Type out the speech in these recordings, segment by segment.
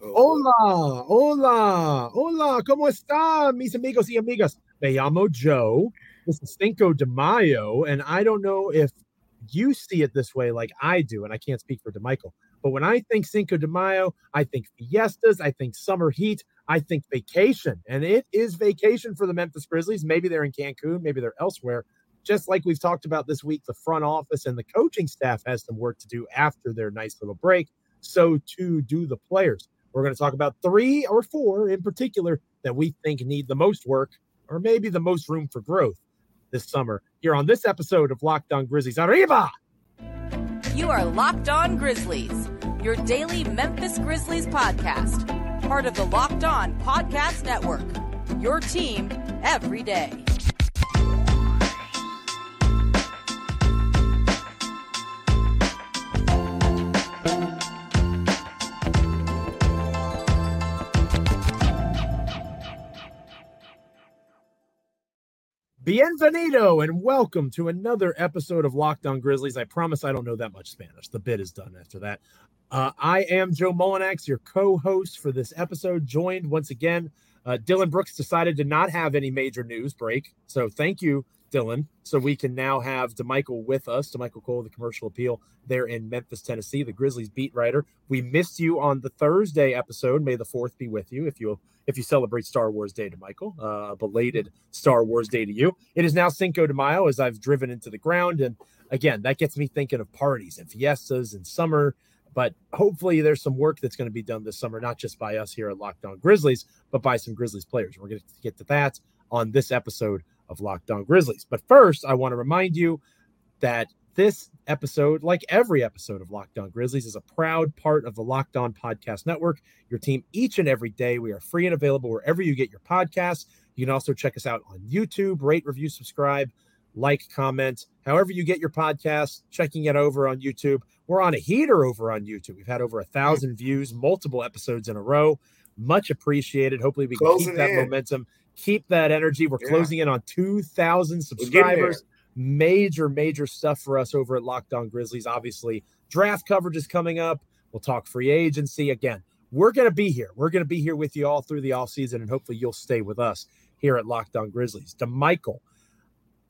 Hola, hola, hola, ¿cómo está, mis amigos y amigas? Me llamo Joe. This is Cinco de Mayo, and I don't know if you see it this way like I do, and I can't speak for Damichael, but when I think Cinco de Mayo, I think fiestas, I think summer heat, I think vacation, and it is vacation for the Memphis Grizzlies. Maybe they're in Cancun, maybe they're elsewhere. Just like we've talked about this week, the front office and the coaching staff has some work to do after their nice little break. So too do the players. We're going to talk about three or four in particular that we think need the most work or maybe the most room for growth this summer here on this episode of Locked On Grizzlies. Arriba! You are Locked On Grizzlies, your daily Memphis Grizzlies podcast, part of the Locked On Podcast Network. Your team every day. Bienvenido and welcome to another episode of Locked On Grizzlies. I promise I don't know that much Spanish. The bit is done after that. Uh, I am Joe Mullinax, your co-host for this episode. Joined once again, uh, Dillon Brooks decided to not have any major news break, so thank you, Dillon. So we can now have Damichael with us, Damichael Cole, the Commercial Appeal, there in Memphis, Tennessee, the Grizzlies beat writer. We missed you on the Thursday episode. May the fourth be with you. If you if you celebrate Star Wars Day Damichael, uh, belated Star Wars Day to you. It is now Cinco de Mayo as I've driven into the ground, and again, that gets me thinking of parties and fiestas and summer. But hopefully, there's some work that's going to be done this summer, not just by us here at Locked On Grizzlies, but by some Grizzlies players. We're going to get to that on this episode of Locked On Grizzlies. But first, I want to remind you that this episode, like every episode of Locked On Grizzlies, is a proud part of the Locked On Podcast Network. Your team each and every day. We are free and available wherever you get your podcasts. You can also check us out on YouTube, rate, review, subscribe, like, comment, however you get your podcasts, checking it over on YouTube. We're on a heater over on YouTube. We've had over a thousand views, multiple episodes in a row. Much appreciated. Hopefully, we can Closing keep that in. momentum, keep that energy. We're Yeah. closing in on 2,000 subscribers major, major stuff for us over at Locked On Grizzlies. Obviously, draft coverage is coming up. We'll talk free agency again. We're going to be here. We're going to be here with you all through the offseason, and hopefully you'll stay with us here at Locked On Grizzlies. Damichael,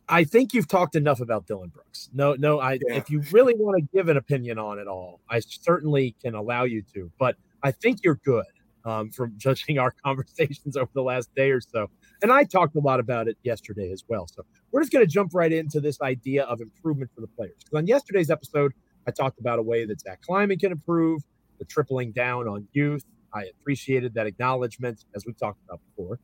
I think you've talked enough about Dillon Brooks. No, no, I Yeah. if you really want to give an opinion on it all, I certainly can allow you to, but I think you're good um, from judging our conversations over the last day or so. And I talked a lot about it yesterday as well. So we're just going to jump right into this idea of improvement for the players. Because on yesterday's episode, I talked about a way that Zach Kleiman can improve, the tripling down on youth. I appreciated that acknowledgement, as we've talked about before.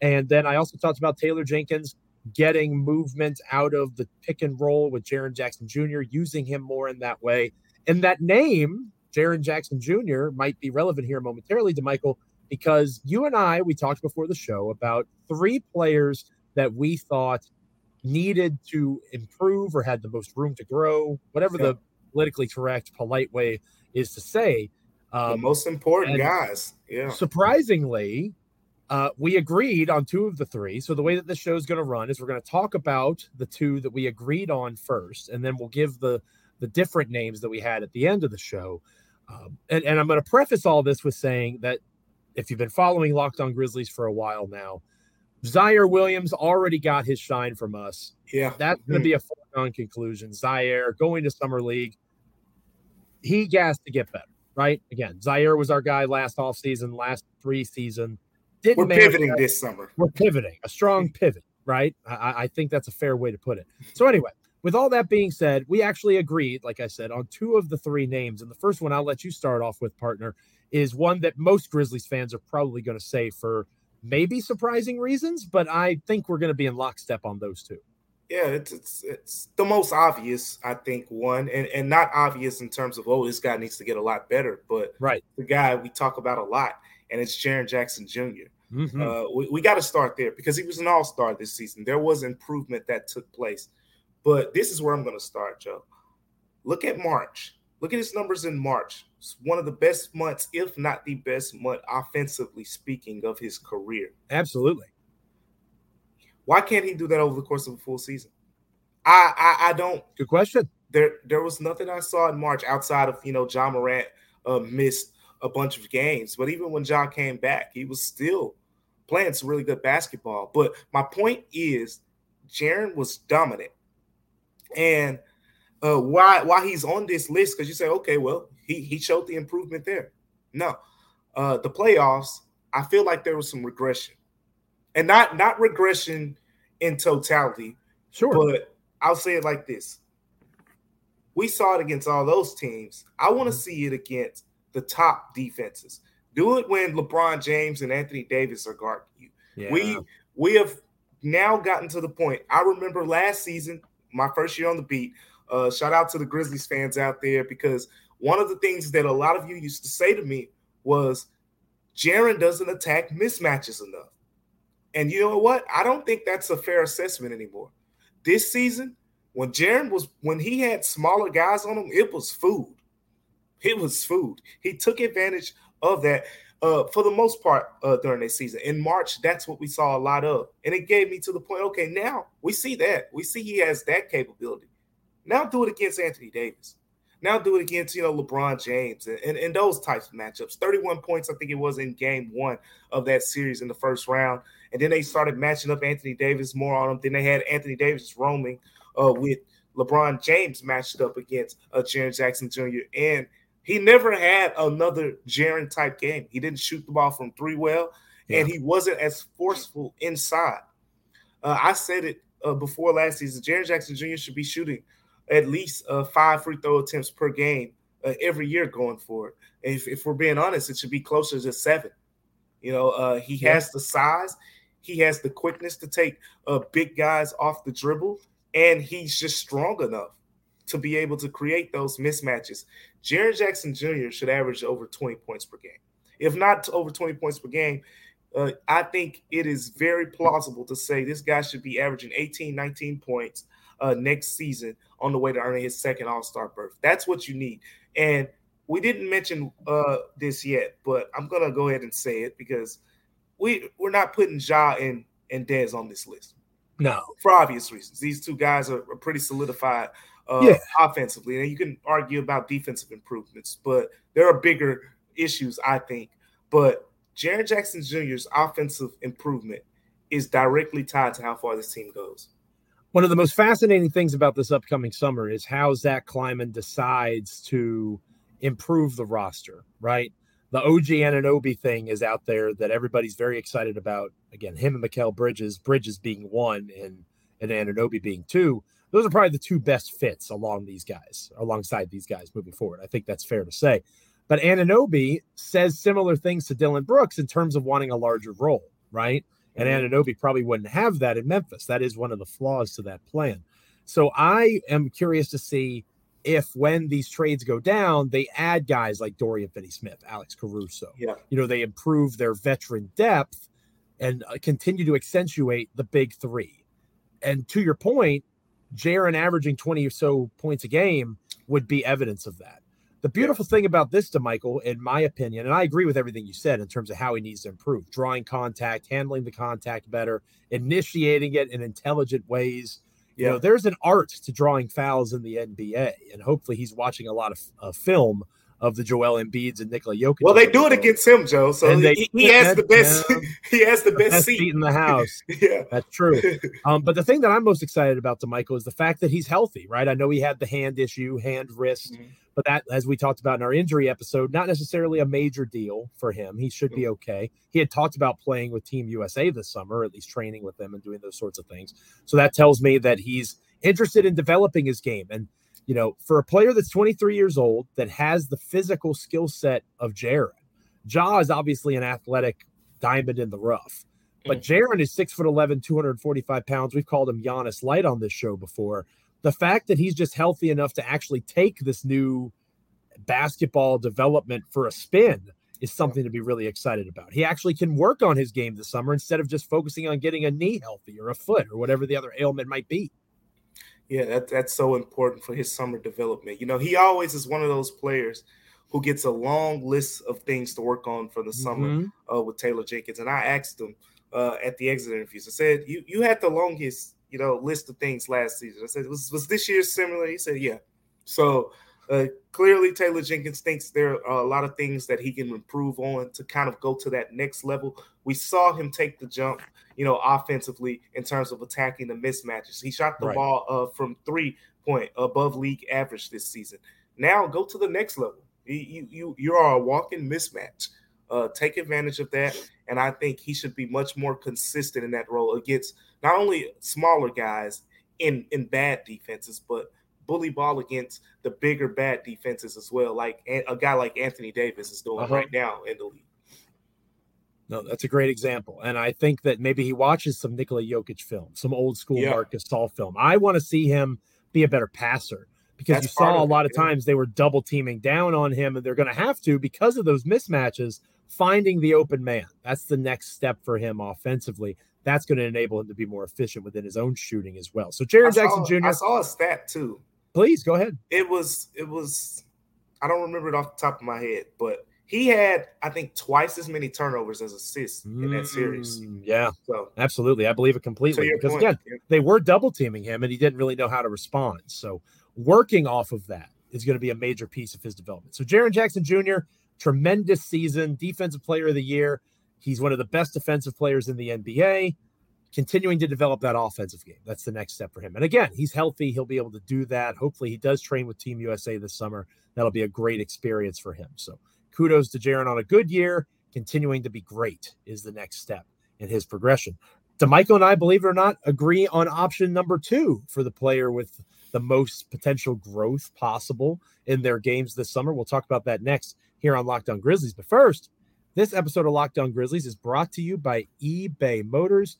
And then I also talked about Taylor Jenkins getting movement out of the pick and roll with Jaren Jackson Jr., using him more in that way. And that name, Jaren Jackson Jr., might be relevant here momentarily Damichael, because you and I, we talked before the show about three players that we thought needed to improve or had the most room to grow, whatever Yeah. the politically correct, polite way is to say. the Um, most important guys. Yeah. surprisingly, uh, we agreed on two of the three. So the way that this show is going to run is we're going to talk about the two that we agreed on first, and then we'll give the the different names that we had at the end of the show. Um, and, and I'm going to preface all this with saying that if you've been following Locked On Grizzlies for a while now, Ziaire Williams already got his shine from us. Yeah. That's going to mm-hmm. be a foregone conclusion. Ziaire going to summer league, he has to get better, right? Again, Ziaire was our guy last offseason, last three season. Didn't We're pivoting that. this summer. We're pivoting, a strong mm-hmm. pivot, right? I- I, I think that's a fair way to put it. So anyway, with all that being said, we actually agreed, like I said, on two of the three names. And the first one I'll let you start off with, partner, is one that most Grizzlies fans are probably going to say for maybe surprising reasons, but I think we're going to be in lockstep on those two. Yeah, it's, it's it's the most obvious, I think, one, and, and not obvious in terms of oh, this guy needs to get a lot better, but Right. the guy we talk about a lot, and it's Jaren Jackson Jr. Mhm. Uh, we, we got to start there because he was an all-star this season. There was improvement that took place. But this is where I'm going to start, Joe. Look at March. Look at his numbers in March. It's one of the best months, if not the best month, offensively speaking, of his career. Absolutely. Why can't he do that over the course of a full season? I I, I don't. Good question. There there was nothing I saw in March outside of you know Ja Morant uh, missed a bunch of games. But even when Ja came back, he was still playing some really good basketball. But my point is, Jaren was dominant, and uh, why why he's on this list? Because you say, okay, well, he he showed the improvement there. No, uh, the playoffs, I feel like there was some regression, and not not regression in totality. Sure, but I'll say it like this: we saw it against all those teams. I want to mm-hmm. see it against the top defenses. Do it when LeBron James and Anthony Davis are guarding you. Yeah. We we have now gotten to the point. I remember last season, my first year on the beat. Uh, shout out to the Grizzlies fans out there because one of the things that a lot of you used to say to me was Jaren doesn't attack mismatches enough. And you know what? I don't think that's a fair assessment anymore. This season, when Jaren was when he had smaller guys on him, it was food. It was food. He took advantage of that uh, for the most part uh, during this season. In March, that's what we saw a lot of. And it gave me to the point, okay, now we see that. We see he has that capability. Now do it against Anthony Davis. Now do it against, you know, LeBron James and, and, and those types of matchups. 31 points, I think it was in game one of that series in the first round. And then they started matching up Anthony Davis more on them. Then they had Anthony Davis roaming uh, with LeBron James matched up against uh, Jaren Jackson Jr. And he never had another Jaren type game. He didn't shoot the ball from three well, yeah. and he wasn't as forceful inside. Uh, I said it uh, before last season. Jaren Jackson Jr. should be shooting at least uh, five free throw attempts per game uh, every year going forward. If, if, we're being honest, it should be closer to seven. You know, uh, he yeah. has the size, he has the quickness to take uh, big guys off the dribble, and he's just strong enough to be able to create those mismatches. Jaren Jackson Jr. should average over 20 points per game. If not over 20 points per game, uh, I think it is very plausible to say this guy should be averaging 18, 19 points uh, next season on the way to earning his second All Star berth. That's what you need. And we didn't mention uh, this yet, but I'm gonna go ahead and say it because we we're not putting Ja and and Dez on this list. No, for obvious reasons. These two guys are, are pretty solidified uh, yeah. offensively. And you can argue about defensive improvements, but there are bigger issues, I think. But Jaren Jackson Jr.'s offensive improvement is directly tied to how far this team goes. One of the most fascinating things about this upcoming summer is how Zach Kleiman decides to improve the roster, right? The OG Anunoby thing is out there that everybody's very excited about. Again, him and Mikal Bridges, Bridges being one and, and Anunoby being two those are probably the two best fits along these guys, alongside these guys moving forward. I think that's fair to say. But Anunoby says similar things to Dillon Brooks in terms of wanting a larger role, right? And mm-hmm. Probably wouldn't have that in Memphis. That is one of the flaws to that plan. So I am curious to see if when these trades go down, they add guys like Dorian Finney-Smith, Alex Caruso. Yeah. You know, they improve their veteran depth and uh, continue to accentuate the big three. And to your point, Jaren averaging 20 or so points a game would be evidence of that. The beautiful thing about this, Damichael, in my opinion, and I agree with everything you said in terms of how he needs to improve, drawing contact, handling the contact better, initiating it in intelligent ways. You yeah. know, there's an art to drawing fouls in the NBA, and hopefully he's watching a lot of uh, film of the Joel Embiid's and Nikola Jokic. Well, they do it against him, Joe. So they, he, he has the best. he has the best, best seat. seat. in the house. yeah, that's true. Um, but the thing that I'm most excited about, Damichael, is the fact that he's healthy. Right? I know he had the hand issue, hand wrist, mm-hmm. but that, as we talked about in our injury episode, not necessarily a major deal for him. He should mm-hmm. be okay. He had talked about playing with Team USA this summer, at least training with them and doing those sorts of things. So that tells me that he's interested in developing his game and you know, for a player that's 23 years old that has the physical skill set of Jaren, Ja is obviously an athletic diamond in the rough. But mm. Jaren is six foot 11, 245 pounds. We've called him Giannis Light on this show before. The fact that he's just healthy enough to actually take this new basketball development for a spin is something to be really excited about. He actually can work on his game this summer instead of just focusing on getting a knee healthy or a foot or whatever the other ailment might be. Yeah, that, that's so important for his summer development. You know, he always is one of those players who gets a long list of things to work on for the summer mm-hmm. uh, with Taylor Jenkins. And I asked him uh, at the exit interviews, I said, you, you had the longest, you know, list of things last season. I said, was, was this year similar? He said, yeah. So Uh, clearly, Taylor Jenkins thinks there are a lot of things that he can improve on to kind of go to that next level. We saw him take the jump, you know, offensively in terms of attacking the mismatches. He shot the right. ball uh, from three point above league average this season. Now go to the next level. You you you are a walking mismatch. Uh, take advantage of that, and I think he should be much more consistent in that role against not only smaller guys in in bad defenses, but bully ball against the bigger bad defenses as well, like a guy like Anthony Davis is doing uh-huh. right now in the league. No, that's a great example. And I think that maybe he watches some Nikola Jokic film, some old school yeah. Marc Gasol film. I want to see him be a better passer because that's you saw a lot of, times they were double teaming down on him, and they're going to have to because of those mismatches, finding the open man. That's the next step for him offensively. That's going to enable him to be more efficient within his own shooting as well. So Jaren Jackson Jr. I saw a stat too Please go ahead. It was it was I don't remember it off the top of my head, but he had I think twice as many turnovers as assists mm, in that series. Mm, yeah, so absolutely, I believe it completely because point, again, yeah. they were double teaming him and he didn't really know how to respond. So working off of that is going to be a major piece of his development. So Jaren Jackson Jr. tremendous season, defensive player of the year. He's one of the best defensive players in the NBA continuing to develop that offensive game. That's the next step for him. And again, he's healthy. He'll be able to do that. Hopefully, he does train with Team USA this summer. That'll be a great experience for him. So, kudos to Jaren on a good year. Continuing to be great is the next step in his progression. Damichael and I, believe it or not, agree on option number two for the player with the most potential growth possible in their games this summer. We'll talk about that next here on Locked On Grizzlies. But first, this episode of Locked On Grizzlies is brought to you by eBay Motors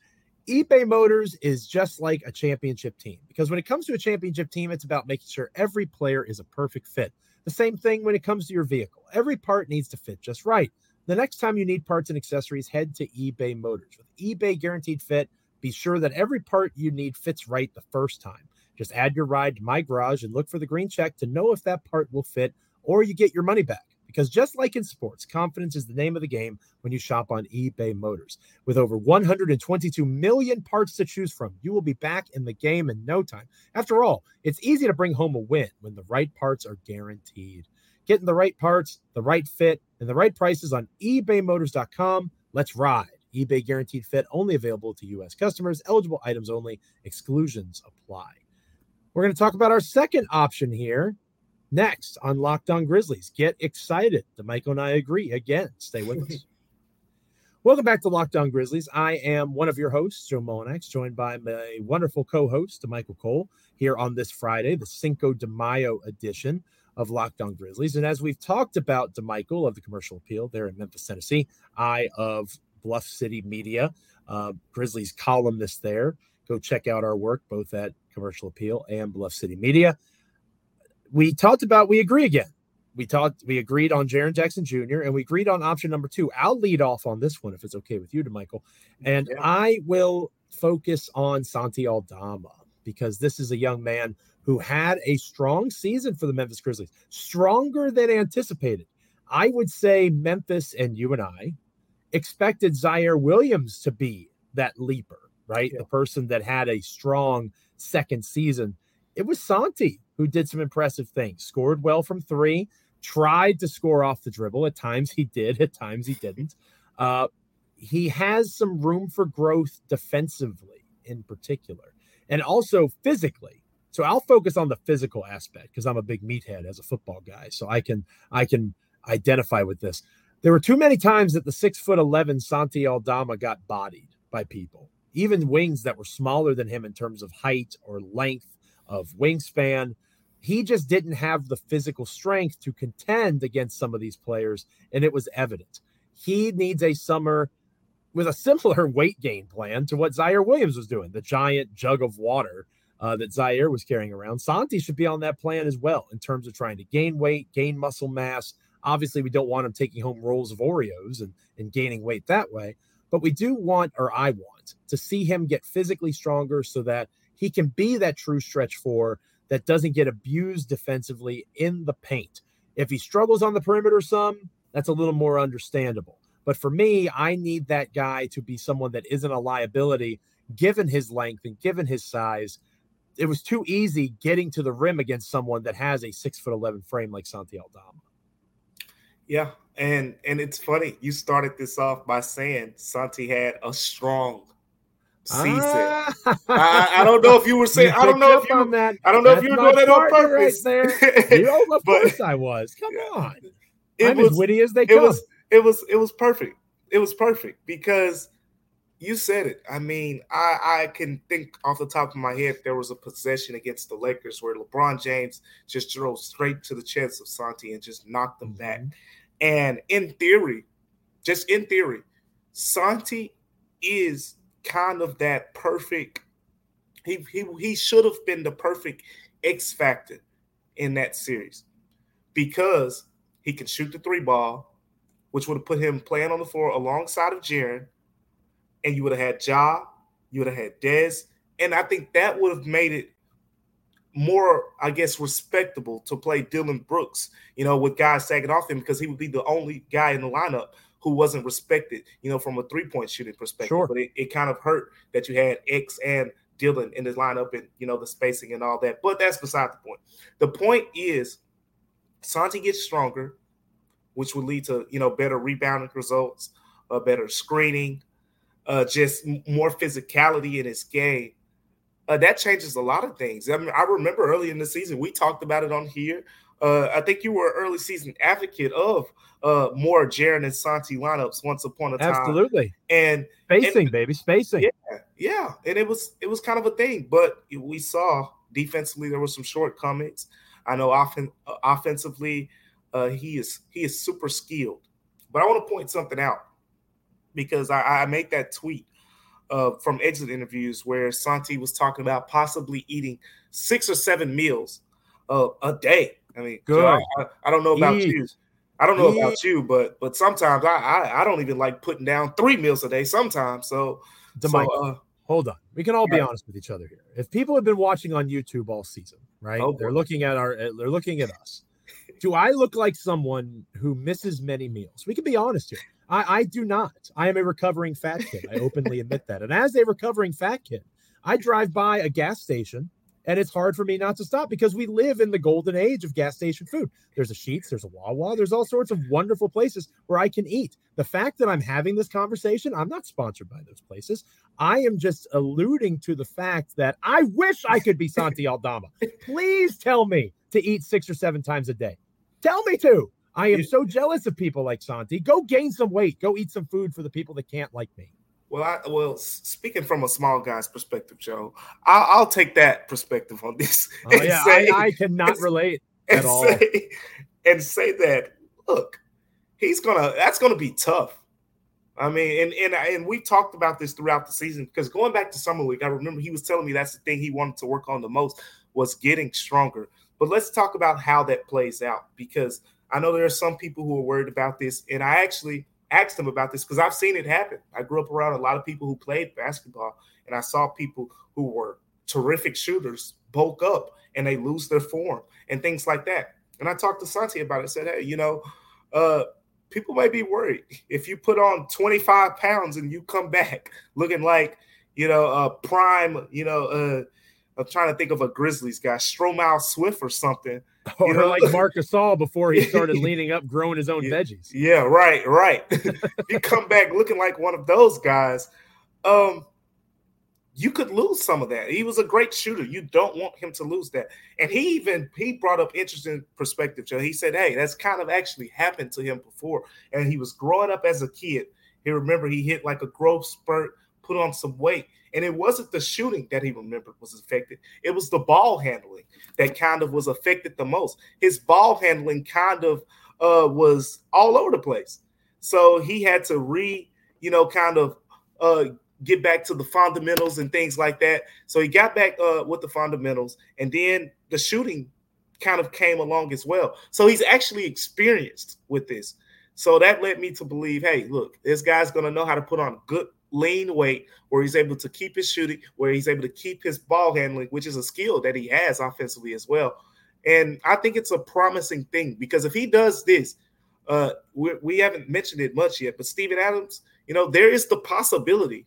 eBay Motors is just like a championship team because when it comes to a championship team, it's about making sure every player is a perfect fit. The same thing when it comes to your vehicle. Every part needs to fit just right. The next time you need parts and accessories, head to eBay Motors. With eBay Guaranteed Fit, be sure that every part you need fits right the first time. Just add your ride to my garage and look for the green check to know if that part will fit or you get your money back. Because just like in sports, confidence is the name of the game when you shop on eBay Motors. With over 122 million parts to choose from, you will be back in the game in no time. After all, it's easy to bring home a win when the right parts are guaranteed. Getting the right parts, the right fit, and the right prices on ebaymotors.com. Let's ride. eBay guaranteed fit only available to U.S. customers, eligible items only, exclusions apply. We're going to talk about our second option here Next on Locked On Grizzlies, get excited. The Damichael and I agree. Again, stay with us. Welcome back to Locked On Grizzlies. I am one of your hosts, Joe Mullinax, joined by my wonderful co-host, Damichael Cole, here on this Friday, the Cinco de Mayo edition of Locked On Grizzlies. And as we've talked about Damichael of the Commercial Appeal there in Memphis, Tennessee, I of Bluff City Media, uh, Grizzlies columnist there. Go check out our work both at Commercial Appeal and Bluff City Media we talked about we agree again. We talked, we agreed on Jaren Jackson Jr. and we agreed on option number two. I'll lead off on this one if it's okay with you, Damichael. And yeah. I will focus on Santi Aldama because this is a young man who had a strong season for the Memphis Grizzlies, stronger than anticipated. I would say Memphis and you and I expected Ziaire Williams to be that leaper, right? Yeah. The person that had a strong second season. It was Santi who did some impressive things, scored well from three, tried to score off the dribble. At times he did, at times he didn't. Uh, he has some room for growth defensively in particular, and also physically. So I'll focus on the physical aspect because I'm a big meathead as a football guy. So I can I can identify with this. There were too many times that the six foot eleven Santi Aldama got bodied by people, even wings that were smaller than him in terms of height or length of wingspan he just didn't have the physical strength to contend against some of these players, and it was evident. He needs a summer with a similar weight gain plan to what Ziaire Williams was doing, the giant jug of water uh, that Ziaire was carrying around. Santi should be on that plan as well in terms of trying to gain weight, gain muscle mass. Obviously, we don't want him taking home rolls of Oreos and, and gaining weight that way, but we do want, or I want, to see him get physically stronger so that he can be that true stretch four that doesn't get abused defensively in the paint. If he struggles on the perimeter some, that's a little more understandable. But for me, I need that guy to be someone that isn't a liability given his length and given his size. it was too easy getting to the rim against someone that has a six foot eleven frame like Santi Aldama. Yeah, and and it's funny you started this off by saying Santi had a strong Ah. I, I, don't know if you were saying. I don't know if you. On that. I don't know That's if you were doing that on purpose. Right there. you, of but, course I was. Come on. It I'm was, as witty as they it come. Was, it was. It was perfect. It was perfect because you said it. I mean, I, I can think off the top of my head there was a possession against the Lakers where LeBron James just drove straight to the chest of Santi and just knocked him mm-hmm. back. And in theory, just in theory, Santi is kind of that perfect. He he he should have been the perfect X factor in that series because he can shoot the three ball, which would have put him playing on the floor alongside of Jaren and you would have had Ja, you would have had Dez, and I think that would have made it more, I guess, respectable to play Dillon Brooks, you know, with guys sagging off him because he would be the only guy in the lineup who wasn't respected, you know, from a three point shooting perspective. Sure. But it, it kind of hurt that you had X and Dillon in his lineup and, you know, the spacing and all that. But that's beside the point. The point is Santi gets stronger, which would lead to, you know, better rebounding results, a better screening, uh, just more physicality in his game. Uh, that changes a lot of things. I mean, I remember early in the season we talked about it on here. Uh, I think you were an early season advocate of uh, more Jaren and Santi lineups once upon a time. Absolutely. And spacing, and, baby, spacing. Yeah, yeah. And it was it was kind of a thing, but we saw defensively there were some shortcomings. I know offen- uh, offensively, uh, he is he is super skilled. But I want to point something out because I, I made that tweet uh, from exit interviews where Santi was talking about possibly eating six or seven meals uh, a day. I mean, Good. I, I, don't know about Eat. you. I don't know Eat. about you, but but sometimes I, I, I don't even like putting down three meals a day. Sometimes, so, so uh, hold on. We can all be honest with each other here. If people have been watching on YouTube all season, right? Oh, they're looking at our they're looking at us. Do I look like someone who misses many meals? We can be honest here. I, I do not. I am a recovering fat kid. I openly admit that. And as a recovering fat kid, I drive by a gas station and it's hard for me not to stop because we live in the golden age of gas station food. There's a Sheetz, there's a Wawa, there's all sorts of wonderful places where I can eat. The fact that I'm having this conversation, I'm not sponsored by those places. I am just alluding to the fact that I wish I could be Santi Aldama. Please tell me to eat six or seven times a day. Tell me to. I am so jealous of people like Santi. Go gain some weight. Go eat some food for the people that can't like me. Well, I well speaking from a small guy's perspective, Joe, I'll, I'll take that perspective on this. Oh, yeah, say, I, I, cannot relate at all. Say, and say that look, he's gonna that's gonna be tough. I mean, and and and we talked about this throughout the season because going back to summer league, I remember he was telling me that's the thing he wanted to work on the most was getting stronger. But let's talk about how that plays out because I know there are some people who are worried about this, and I actually asked them about this because I've seen it happen. I grew up around a lot of people who played basketball, and I saw people who were terrific shooters bulk up and they lose their form and things like that. And I talked to Santi about it. Said, hey, you know, uh, people may be worried if you put on 25 pounds and you come back looking like, you know, a prime, you know, uh, I'm trying to think of a Grizzlies guy, Stromile Swift or something. Or know? like Marc Gasol before he started leaning up, growing his own yeah, veggies. Yeah, right, right. you come back looking like one of those guys. Um, you could lose some of that. He was a great shooter. You don't want him to lose that. And he even he brought up interesting perspective, Joe. He said, "Hey, that's kind of actually happened to him before." And he was growing up as a kid. He remember he hit like a growth spurt, put on some weight, and it wasn't the shooting that he remembered was affected. It was the ball handling that kind of was affected the most. His ball handling kind of uh, was all over the place. So he had to re, you know, kind of uh, get back to the fundamentals and things like that. So he got back uh, with the fundamentals, and then the shooting kind of came along as well. So he's actually experienced with this. So that led me to believe, hey, look, this guy's going to know how to put on good lean weight where he's able to keep his shooting, where he's able to keep his ball handling, which is a skill that he has offensively as well. And I think it's a promising thing because if he does this, uh, we, we haven't mentioned it much yet, but Steven Adams, you know, there is the possibility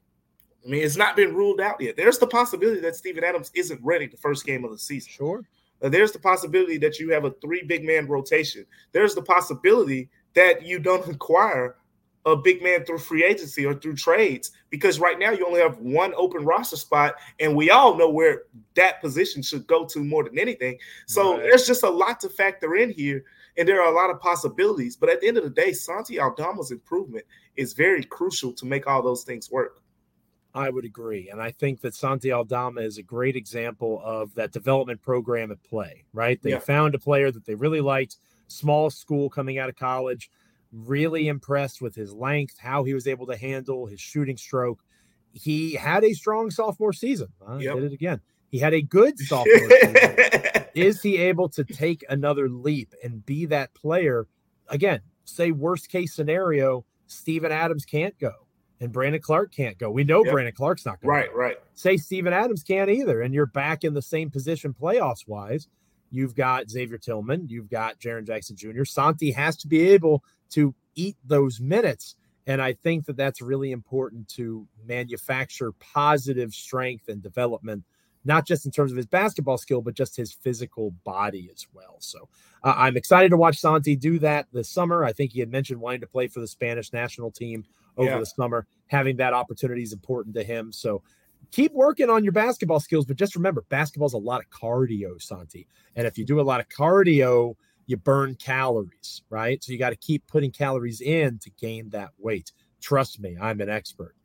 I mean, it's not been ruled out yet. There's the possibility that Steven Adams isn't ready the first game of the season. Sure. Uh, there's the possibility that you have a three big man rotation. There's the possibility that you don't acquire a big man through free agency or through trades because right now you only have one open roster spot and we all know where that position should go to more than anything. So right. there's just a lot to factor in here and there are a lot of possibilities. But at the end of the day, Santi Aldama's improvement is very crucial to make all those things work. I would agree. And I think that Santi Aldama is a great example of that development program at play, right? They yeah. found a player that they really liked, small school coming out of college, really impressed with his length, how he was able to handle his shooting stroke. He had a strong sophomore season. I yep. did it again. He had a good sophomore season. Is he able to take another leap and be that player? Again, say worst case scenario, Steven Adams can't go and Brandon Clarke can't go. We know yep. Brandon Clarke's not going. Right, go. right. Say Steven Adams can't either, and you're back in the same position playoffs wise. You've got Xavier Tillman, you've got Jaren Jackson Jr. Santi has to be able to eat those minutes, and I think that that's really important to manufacture positive strength and development not just in terms of his basketball skill, but just his physical body as well. So uh, I'm excited to watch Santi do that this summer. I think he had mentioned wanting to play for the Spanish national team over yeah. the summer. Having that opportunity is important to him. So keep working on your basketball skills, but just remember basketball is a lot of cardio, Santi. And if you do a lot of cardio, you burn calories, right? So you got to keep putting calories in to gain that weight. Trust me, I'm an expert.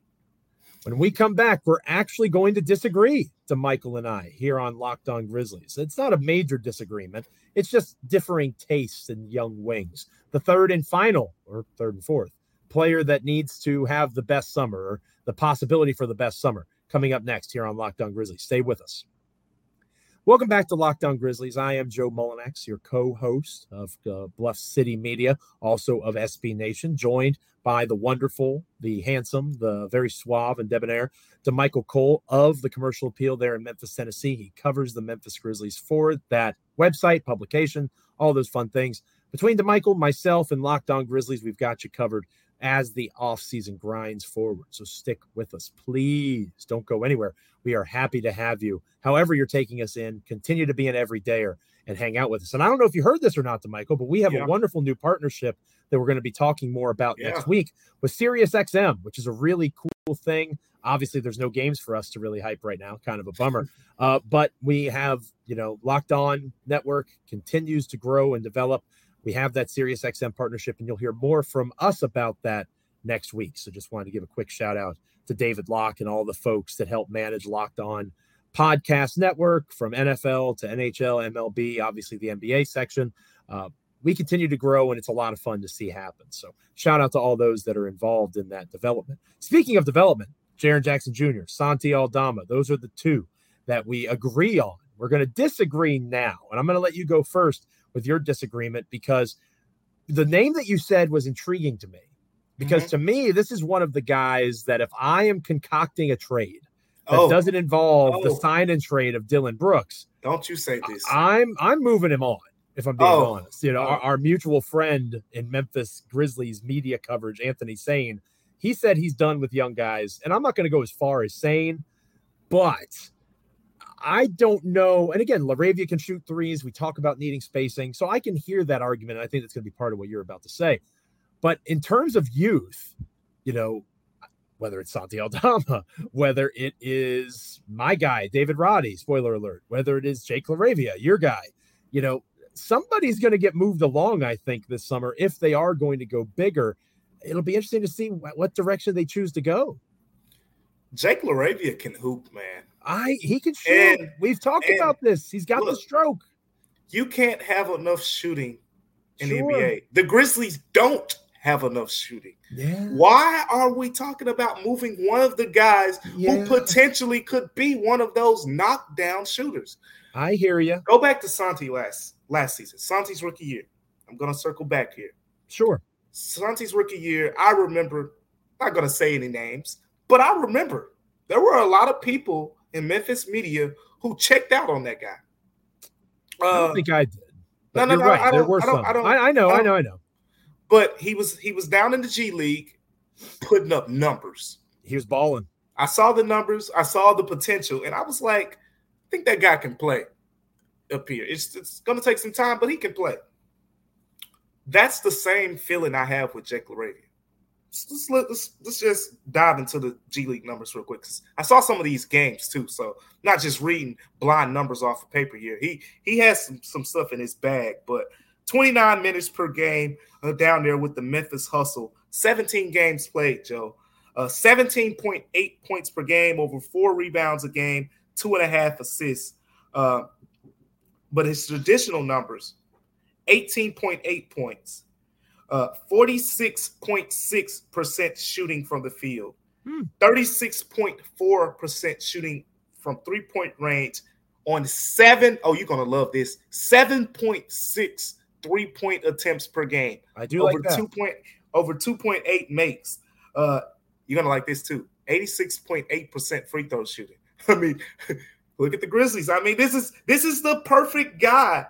When we come back, we're actually going to disagree Damichael and I here on Locked On Grizzlies. It's not a major disagreement, it's just differing tastes in young wings. The third and final, or third and fourth, player that needs to have the best summer or the possibility for the best summer coming up next here on Locked On Grizzlies. Stay with us. Welcome back to Locked On Grizzlies. I am Joe Mullinax, your co-host of uh, Bluff City Media, also of SB Nation, joined by the wonderful, the handsome, the very suave and debonair Damichael Cole of the Commercial Appeal there in Memphis, Tennessee. He covers the Memphis Grizzlies for that website, publication, all those fun things. Between Damichael, myself, and Locked On Grizzlies, we've got you covered as the offseason grinds forward. So stick with us, please. Don't go anywhere. We are happy to have you. However, you're taking us in, continue to be an everydayer and hang out with us. And I don't know if you heard this or not, Damichael, but we have yeah. a wonderful new partnership that we're going to be talking more about yeah. next week with SiriusXM, which is a really cool thing. Obviously, there's no games for us to really hype right now, kind of a bummer. Uh, but we have, you know, Locked On Network continues to grow and develop. We have that SiriusXM partnership, and you'll hear more from us about that next week. So just wanted to give a quick shout out to David Locke and all the folks that help manage Locked On Podcast Network from NFL to NHL, MLB, obviously the NBA section. Uh, we continue to grow and it's a lot of fun to see happen. So shout out to all those that are involved in that development. Speaking of development, Jaren Jackson Jr., Santi Aldama, those are the two that we agree on. We're going to disagree now. And I'm going to let you go first with your disagreement because the name that you said was intriguing to me because mm-hmm. to me, this is one of the guys that if I am concocting a trade that oh. doesn't involve oh. the sign and trade of Dillon Brooks, don't you say this? I'm I'm moving him on. If I'm being oh. honest, you know, our, our, mutual friend in Memphis Grizzlies media coverage, Anthony Sane, he said he's done with young guys, and I'm not going to go as far as saying, but I don't know. And again, LaRavia can shoot threes. We talk about needing spacing, so I can hear that argument. I think that's going to be part of what you're about to say. But in terms of youth, you know, whether it's Santi Aldama, whether it is my guy, David Roddy, spoiler alert, whether it is Jake LaRavia, your guy, you know, somebody's going to get moved along, I think, this summer if they are going to go bigger. It'll be interesting to see what direction they choose to go. Jake LaRavia can hoop, man. I he can shoot. And, We've talked about this. He's got look, the stroke. You can't have enough shooting in sure. the NBA. The Grizzlies don't have enough shooting. Yeah. Why are we talking about moving one of the guys yeah. who potentially could be one of those knockdown shooters? I hear you. Go back to Santi last last season. Santi's rookie year. I'm gonna circle back here. Sure. Santi's rookie year. I remember. Not gonna say any names, but I remember there were a lot of people in Memphis media who checked out on that guy. Uh, I don't uh, think I did. No, no, no. Right. There were some. I, I, I know. I, I know. I know. But he was he was down in the G League, putting up numbers. He was balling. I saw the numbers, I saw the potential, and I was like, I think that guy can play up here. It's, it's going to take some time, but he can play. That's the same feeling I have with Jake LaRavia. Let's, let's, let's, just dive into the G League numbers real quick. I saw some of these games too, so not just reading blind numbers off of paper here. He he has some, some stuff in his bag, but 29 minutes per game uh, down there with the Memphis Hustle. 17 games played, Joe. Uh, 17.8 points per game, over four rebounds a game, two and a half assists. Uh, but his traditional numbers 18.8 points, uh, 46.6% shooting from the field, hmm. 36.4% shooting from three point range on seven. Oh, you're going to love this 7.6 three point attempts per game. I do over like two point over 2.8 makes. Uh, you're gonna like this too. 86.8% free throw shooting. I mean, look at the Grizzlies. I mean, this is this is the perfect guy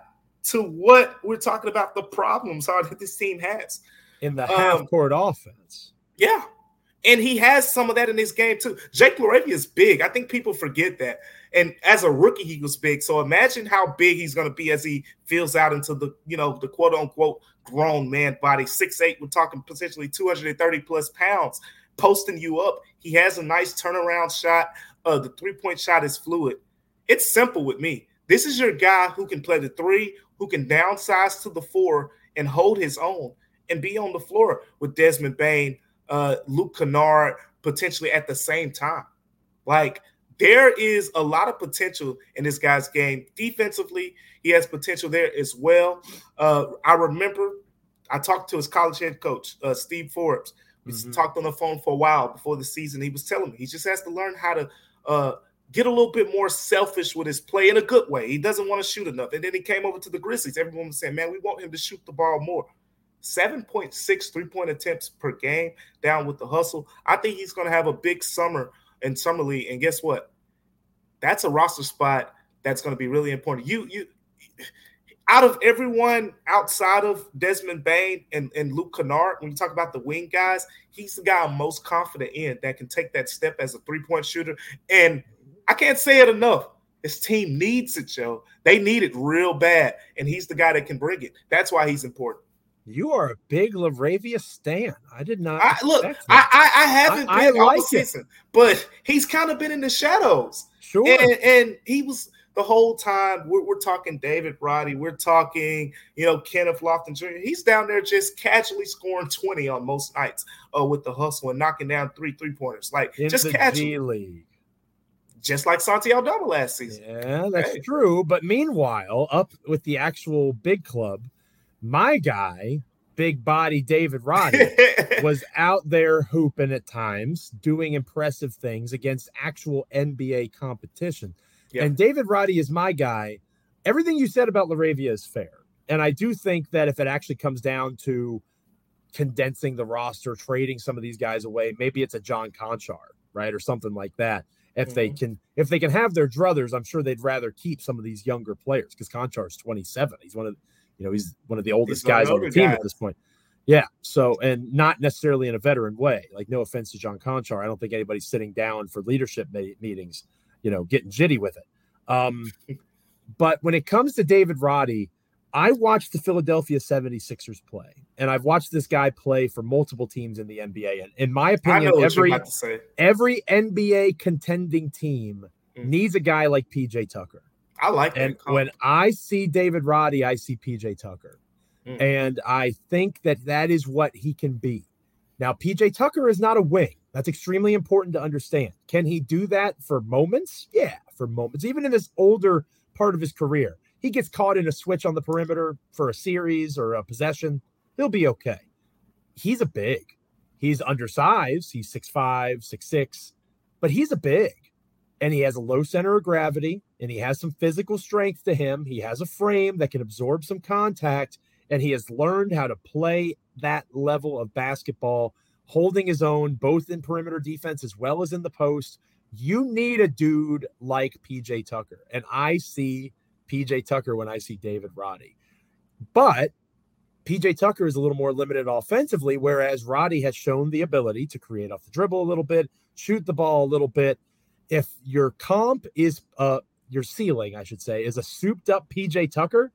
to what we're talking about the problems that this team has in the half court um, offense. Yeah. And he has some of that in this game too. Jake LaRavia is big. I think people forget that. And as a rookie, he was big. So imagine how big he's going to be as he fills out into the, you know, the quote unquote grown man body. Six eight. we're talking potentially 230 plus pounds, posting you up. He has a nice turnaround shot. Uh, the three point shot is fluid. It's simple with me. This is your guy who can play the three, who can downsize to the four and hold his own and be on the floor with Desmond Bane, uh, Luke Kennard potentially at the same time. Like there is a lot of potential in this guy's game. Defensively, he has potential there as well. Uh, I remember I talked to his college head coach, uh, Steve Forbes. We mm-hmm. talked on the phone for a while before the season. He was telling me he just has to learn how to uh, get a little bit more selfish with his play in a good way. He doesn't want to shoot enough. And then he came over to the Grizzlies. Everyone was saying, man, we want him to shoot the ball more. 7.6 three point attempts per game down with the hustle. I think he's going to have a big summer in summer league. And guess what? That's a roster spot that's going to be really important. You, you, out of everyone outside of Desmond Bane and, and Luke Kennard, when you talk about the wing guys, he's the guy I'm most confident in that can take that step as a three point shooter. And I can't say it enough. His team needs it, Joe. They need it real bad. And he's the guy that can bring it. That's why he's important. You are a big LaRavia stan. I did not. I, look, I, I, I haven't I, been I like season, but he's kind of been in the shadows. Sure. And, and he was the whole time. We're, we're, talking David Roddy. We're talking, you know, Kenneth Lofton Jr. He's down there just casually scoring 20 on most nights uh, with the hustle and knocking down three three pointers. Like in just casually. Just like Santi Aldama last season. Yeah, that's hey. true. But meanwhile, up with the actual big club, my guy, big body David Roddy, was out there hooping at times, doing impressive things against actual NBA competition. Yeah. And David Roddy is my guy. Everything you said about LaRavia is fair. And I do think that if it actually comes down to condensing the roster, trading some of these guys away, maybe it's a John Konchar, right? Or something like that. If mm-hmm. they can if they can have their druthers, I'm sure they'd rather keep some of these younger players because Konchar's 27. He's one of you know, he's one of the oldest guys on the team guy. at this point. Yeah. So, and not necessarily in a veteran way. Like, no offense to John Konchar, I don't think anybody's sitting down for leadership meetings, you know, getting jitty with it. Um, but when it comes to David Roddy, I watched the Philadelphia 76ers play, and I've watched this guy play for multiple teams in the NBA. And in my opinion, every, every NBA contending team mm. needs a guy like PJ Tucker. I like and when I see David Roddy, I see PJ Tucker. Mm. And I think that that is what he can be. Now, PJ Tucker is not a wing. That's extremely important to understand. Can he do that for moments? Yeah, for moments. Even in this older part of his career, he gets caught in a switch on the perimeter for a series or a possession. He'll be okay. He's a big. He's undersized. He's 6'5, 6'6, but he's a big and he has a low center of gravity and he has some physical strength to him. He has a frame that can absorb some contact and he has learned how to play that level of basketball, holding his own both in perimeter defense as well as in the post. You need a dude like PJ Tucker. And I see PJ Tucker when I see David Roddy. But PJ Tucker is a little more limited offensively, whereas Roddy has shown the ability to create off the dribble a little bit, shoot the ball a little bit. If your comp is uh your ceiling, I should say, is a souped up PJ Tucker,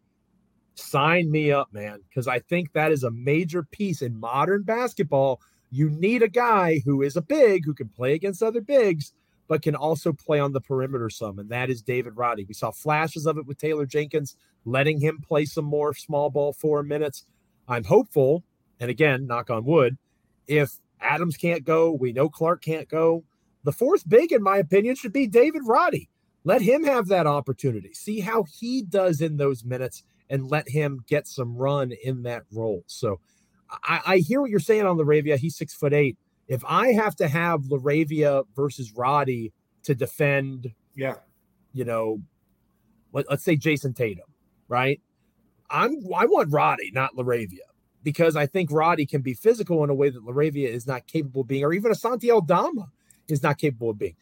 sign me up, man, because I think that is a major piece in modern basketball. You need a guy who is a big who can play against other bigs, but can also play on the perimeter some, and that is David Roddy. We saw flashes of it with Taylor Jenkins, letting him play some more small ball four minutes. I'm hopeful, and again, knock on wood, if Adams can't go, we know Clarke can't go. The fourth big, in my opinion, should be David Roddy. Let him have that opportunity. See how he does in those minutes and let him get some run in that role. So I, I hear what you're saying on LaRavia. He's six foot eight. If I have to have LaRavia versus Roddy to defend, yeah, you know, let, us say Jayson Tatum, right? I'm I want Roddy, not LaRavia, because I think Roddy can be physical in a way that LaRavia is not capable of being, or even Asante Aldama is not capable of being.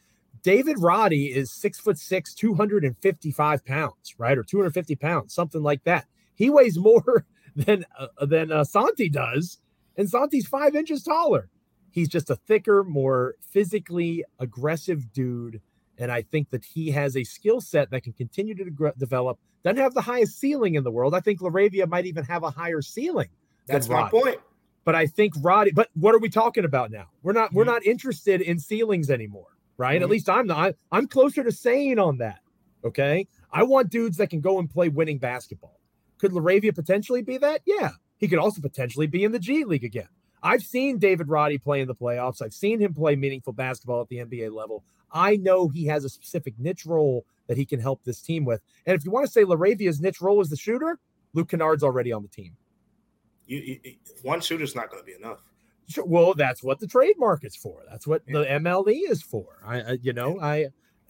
David Roddy is six foot six, 255 pounds, right? Or 250 pounds, something like that. He weighs more than uh, than uh, Santi does, and Santi's five inches taller. He's just a thicker, more physically aggressive dude. And I think that he has a skill set that can continue to de- develop doesn't have the highest ceiling in the world. I think LaRavia might even have a higher ceiling. That's my point. But I think Roddy. But what are we talking about now? We're not. Mm-hmm. We're not interested in ceilings anymore, right? Mm-hmm. At least I'm not. I'm closer to saying on that. Okay. I want dudes that can go and play winning basketball. Could LaRavia potentially be that? Yeah. He could also potentially be in the G League again. I've seen David Roddy play in the playoffs. I've seen him play meaningful basketball at the NBA level. I know he has a specific niche role that he can help this team with. And if you want to say LaRavia's niche role is the shooter, Luke Kennard's already on the team. You, you, one shooter's not going to be enough. Sure, well, that's what the trade market's for. That's what yeah. the MLE is for. I, I, you know, I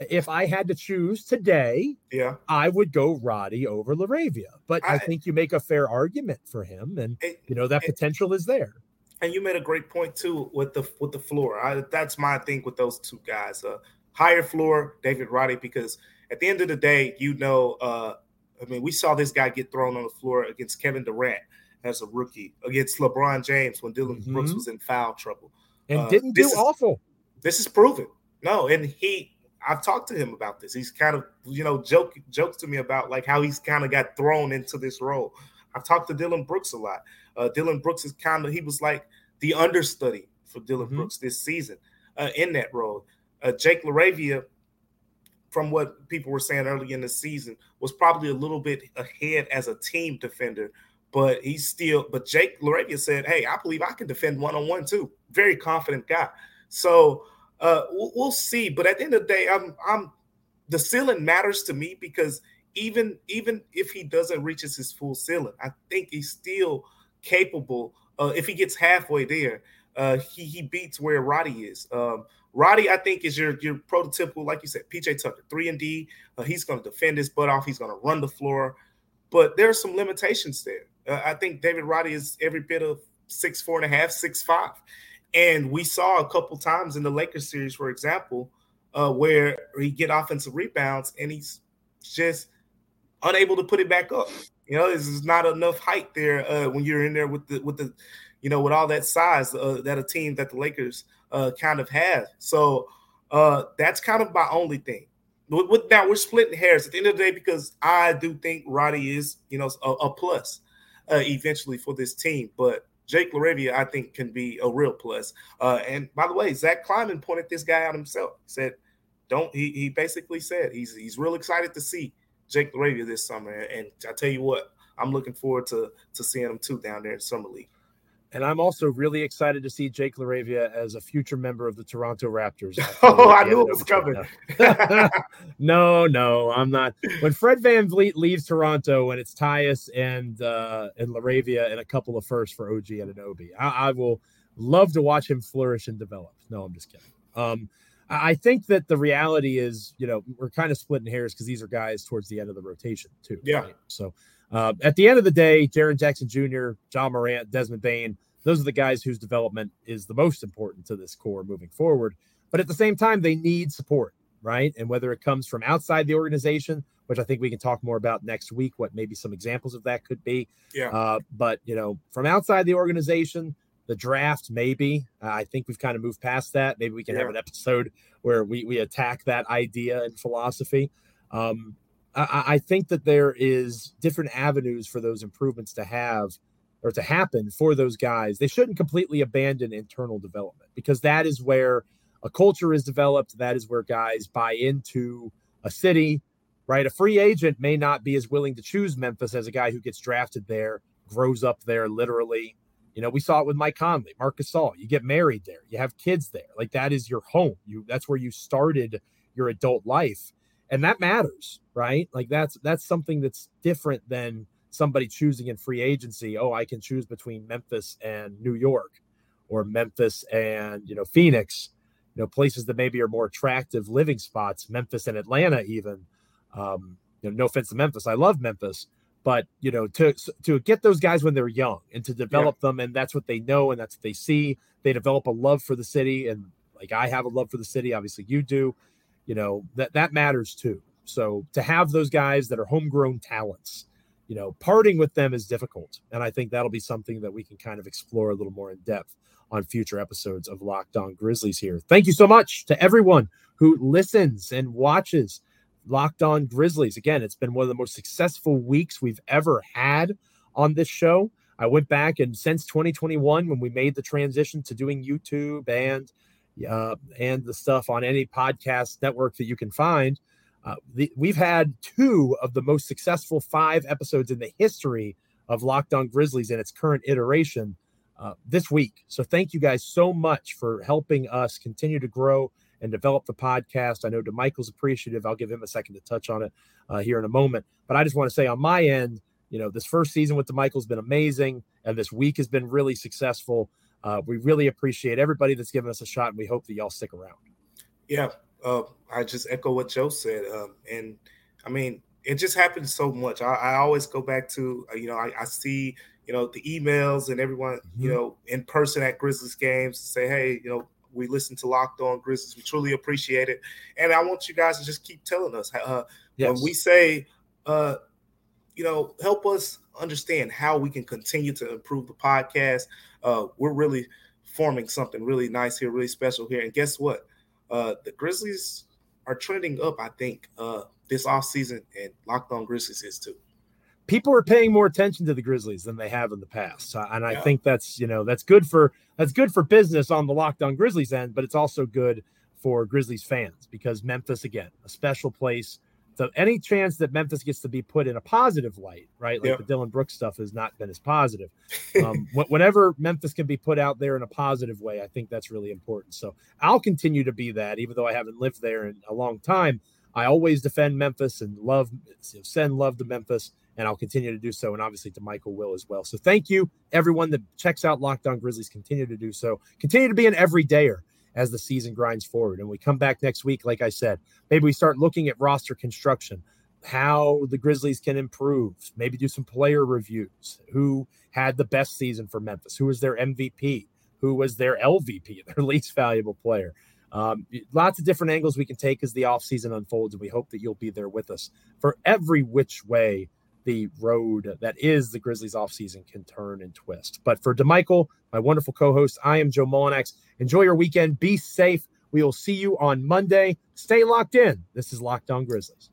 if I had to choose today, yeah, I would go Roddy over LaRavia. But I, I think you make a fair argument for him, and it, you know that it, potential is there. And you made a great point too with the with the floor. I, that's my thing with those two guys. Uh, higher floor, David Roddy, because at the end of the day, you know, uh, I mean, we saw this guy get thrown on the floor against Kevin Durant as a rookie, against LeBron James when Dillon mm-hmm. Brooks was in foul trouble, and uh, didn't do is, awful. This is proven. No, and he, I've talked to him about this. He's kind of, you know, joke jokes to me about like how he's kind of got thrown into this role. I've talked to Dillon Brooks a lot. Uh, Dillon Brooks is kind of he was like the understudy for Dillon mm-hmm. Brooks this season uh, in that role. Uh, Jake LaRavia, from what people were saying early in the season, was probably a little bit ahead as a team defender. But he's still, but Jake LaRavia said, Hey, I believe I can defend one on one too. Very confident guy. So uh, we'll, we'll see. But at the end of the day, I'm, I'm, the ceiling matters to me because even even if he doesn't reach his full ceiling, I think he's still capable uh, if he gets halfway there, uh, he he beats where Roddy is. Um, Roddy, I think, is your your prototypical, like you said, PJ Tucker, three and D. Uh, he's going to defend his butt off. He's going to run the floor, but there are some limitations there. Uh, I think David Roddy is every bit of six four and a half, six five, and we saw a couple times in the Lakers series, for example, uh, where he get offensive rebounds and he's just unable to put it back up. You know, there's not enough height there uh, when you're in there with the with the, you know, with all that size uh, that a team that the Lakers uh, kind of have. So uh, that's kind of my only thing. With, with, now we're splitting hairs at the end of the day because I do think Roddy is, you know, a, a plus uh, eventually for this team, but. Jake LaRavia, I think, can be a real plus. Uh, and by the way, Zach Kleiman pointed this guy out himself. Said, "Don't." He, he basically said he's he's real excited to see Jake LaRavia this summer. And I tell you what, I'm looking forward to to seeing him too down there in summer league. And I'm also really excited to see Jake LaRavia as a future member of the Toronto Raptors. oh, I knew it was coming. no, no, I'm not. When Fred VanVleet leaves Toronto and it's Tyus and uh, and LaRavia and a couple of firsts for OG Anunoby, I, I will love to watch him flourish and develop. No, I'm just kidding. Um, I think that the reality is, you know, we're kind of splitting hairs because these are guys towards the end of the rotation too. Yeah. Right? So uh, at the end of the day, Jaren Jackson Jr., Ja Morant, Desmond Bane, those are the guys whose development is the most important to this core moving forward. But at the same time, they need support, right? And whether it comes from outside the organization, which I think we can talk more about next week. What maybe some examples of that could be. Yeah. Uh, but you know, from outside the organization, the draft maybe. Uh, I think we've kind of moved past that. Maybe we can Yeah. have an episode where we we attack that idea and philosophy. Um, I, I think that there is different avenues for those improvements to have or to happen for those guys. They shouldn't completely abandon internal development because that is where a culture is developed. That is where guys buy into a city, right? A free agent may not be as willing to choose Memphis as a guy who gets drafted there, grows up there literally. You know, we saw it with Mike Conley, Marcus Gasol. You get married there, you have kids there. Like that is your home. You that's where you started your adult life. And that matters, right? Like that's that's something that's different than somebody choosing in free agency. Oh, I can choose between Memphis and New York or Memphis and, you know, Phoenix, you know, places that maybe are more attractive living spots, Memphis and Atlanta, even. Um, you know, no offense to Memphis. I love Memphis, but you know, to to get those guys when they're young and to develop them, and that's what they know and that's what they see. They develop a love for the city, and like I have a love for the city. Obviously, you do. You know that that matters too. So to have those guys that are homegrown talents, you know, parting with them is difficult, and I think that'll be something that we can kind of explore a little more in depth on future episodes of Locked On Grizzlies. Here, thank you so much to everyone who listens and watches. Locked On Grizzlies. Again, it's been one of the most successful weeks we've ever had on this show. I went back and since 2021, when we made the transition to doing YouTube and uh, and the stuff on any podcast network that you can find, uh, the, we've had two of the most successful five episodes in the history of Locked On Grizzlies in its current iteration uh, this week. So thank you guys so much for helping us continue to grow and develop the podcast. I know Damichael's appreciative. I'll give him a second to touch on it uh, here in a moment. But I just want to say on my end, you know, this first season with Damichael's been amazing, and this week has been really successful. Uh, we really appreciate everybody that's given us a shot, and we hope that y'all stick around. Yeah, uh, I just echo what Joe said, um, and I mean, it just happens so much. I, I always go back to, uh, you know, I, I, see, you know, the emails and everyone, mm-hmm. you know, in person at Grizzlies games say, hey, you know, we listen to Locked On Grizzlies. We truly appreciate it, and I want you guys to just keep telling us uh, yes. when we say, uh, you know, help us understand how we can continue to improve the podcast. Uh, we're really forming something really nice here, really special here. And guess what? Uh, the Grizzlies are trending up, I think, uh, this off season, and Locked On Grizzlies is too. People are paying more attention to the Grizzlies than they have in the past, and I yeah. think that's you know that's good for that's good for business on the Locked On Grizzlies end, but it's also good for Grizzlies fans because Memphis again a special place. So any chance that Memphis gets to be put in a positive light, right? Like yeah. the Dillon Brooks stuff has not been as positive. Um, whenever Memphis can be put out there in a positive way, I think that's really important. So I'll continue to be that, even though I haven't lived there in a long time. I always defend Memphis and love send love to Memphis, and I'll continue to do so. And obviously to Michael Will as well. So thank you, everyone that checks out Locked On Grizzlies. Continue to do so. Continue to be an everydayer as the season grinds forward. And we come back next week, like I said, maybe we start looking at roster construction, how the Grizzlies can improve, maybe do some player reviews. Who had the best season for Memphis? Who was their MVP? Who was their LVP, their least valuable player? Um, lots of different angles we can take as the offseason unfolds, and we hope that you'll be there with us for every which way the road that is the Grizzlies offseason can turn and twist. But for Damichael, my wonderful co-host, I am Joe Mullinax. Enjoy your weekend. Be safe. We will see you on Monday. Stay locked in. This is Locked On Grizzlies.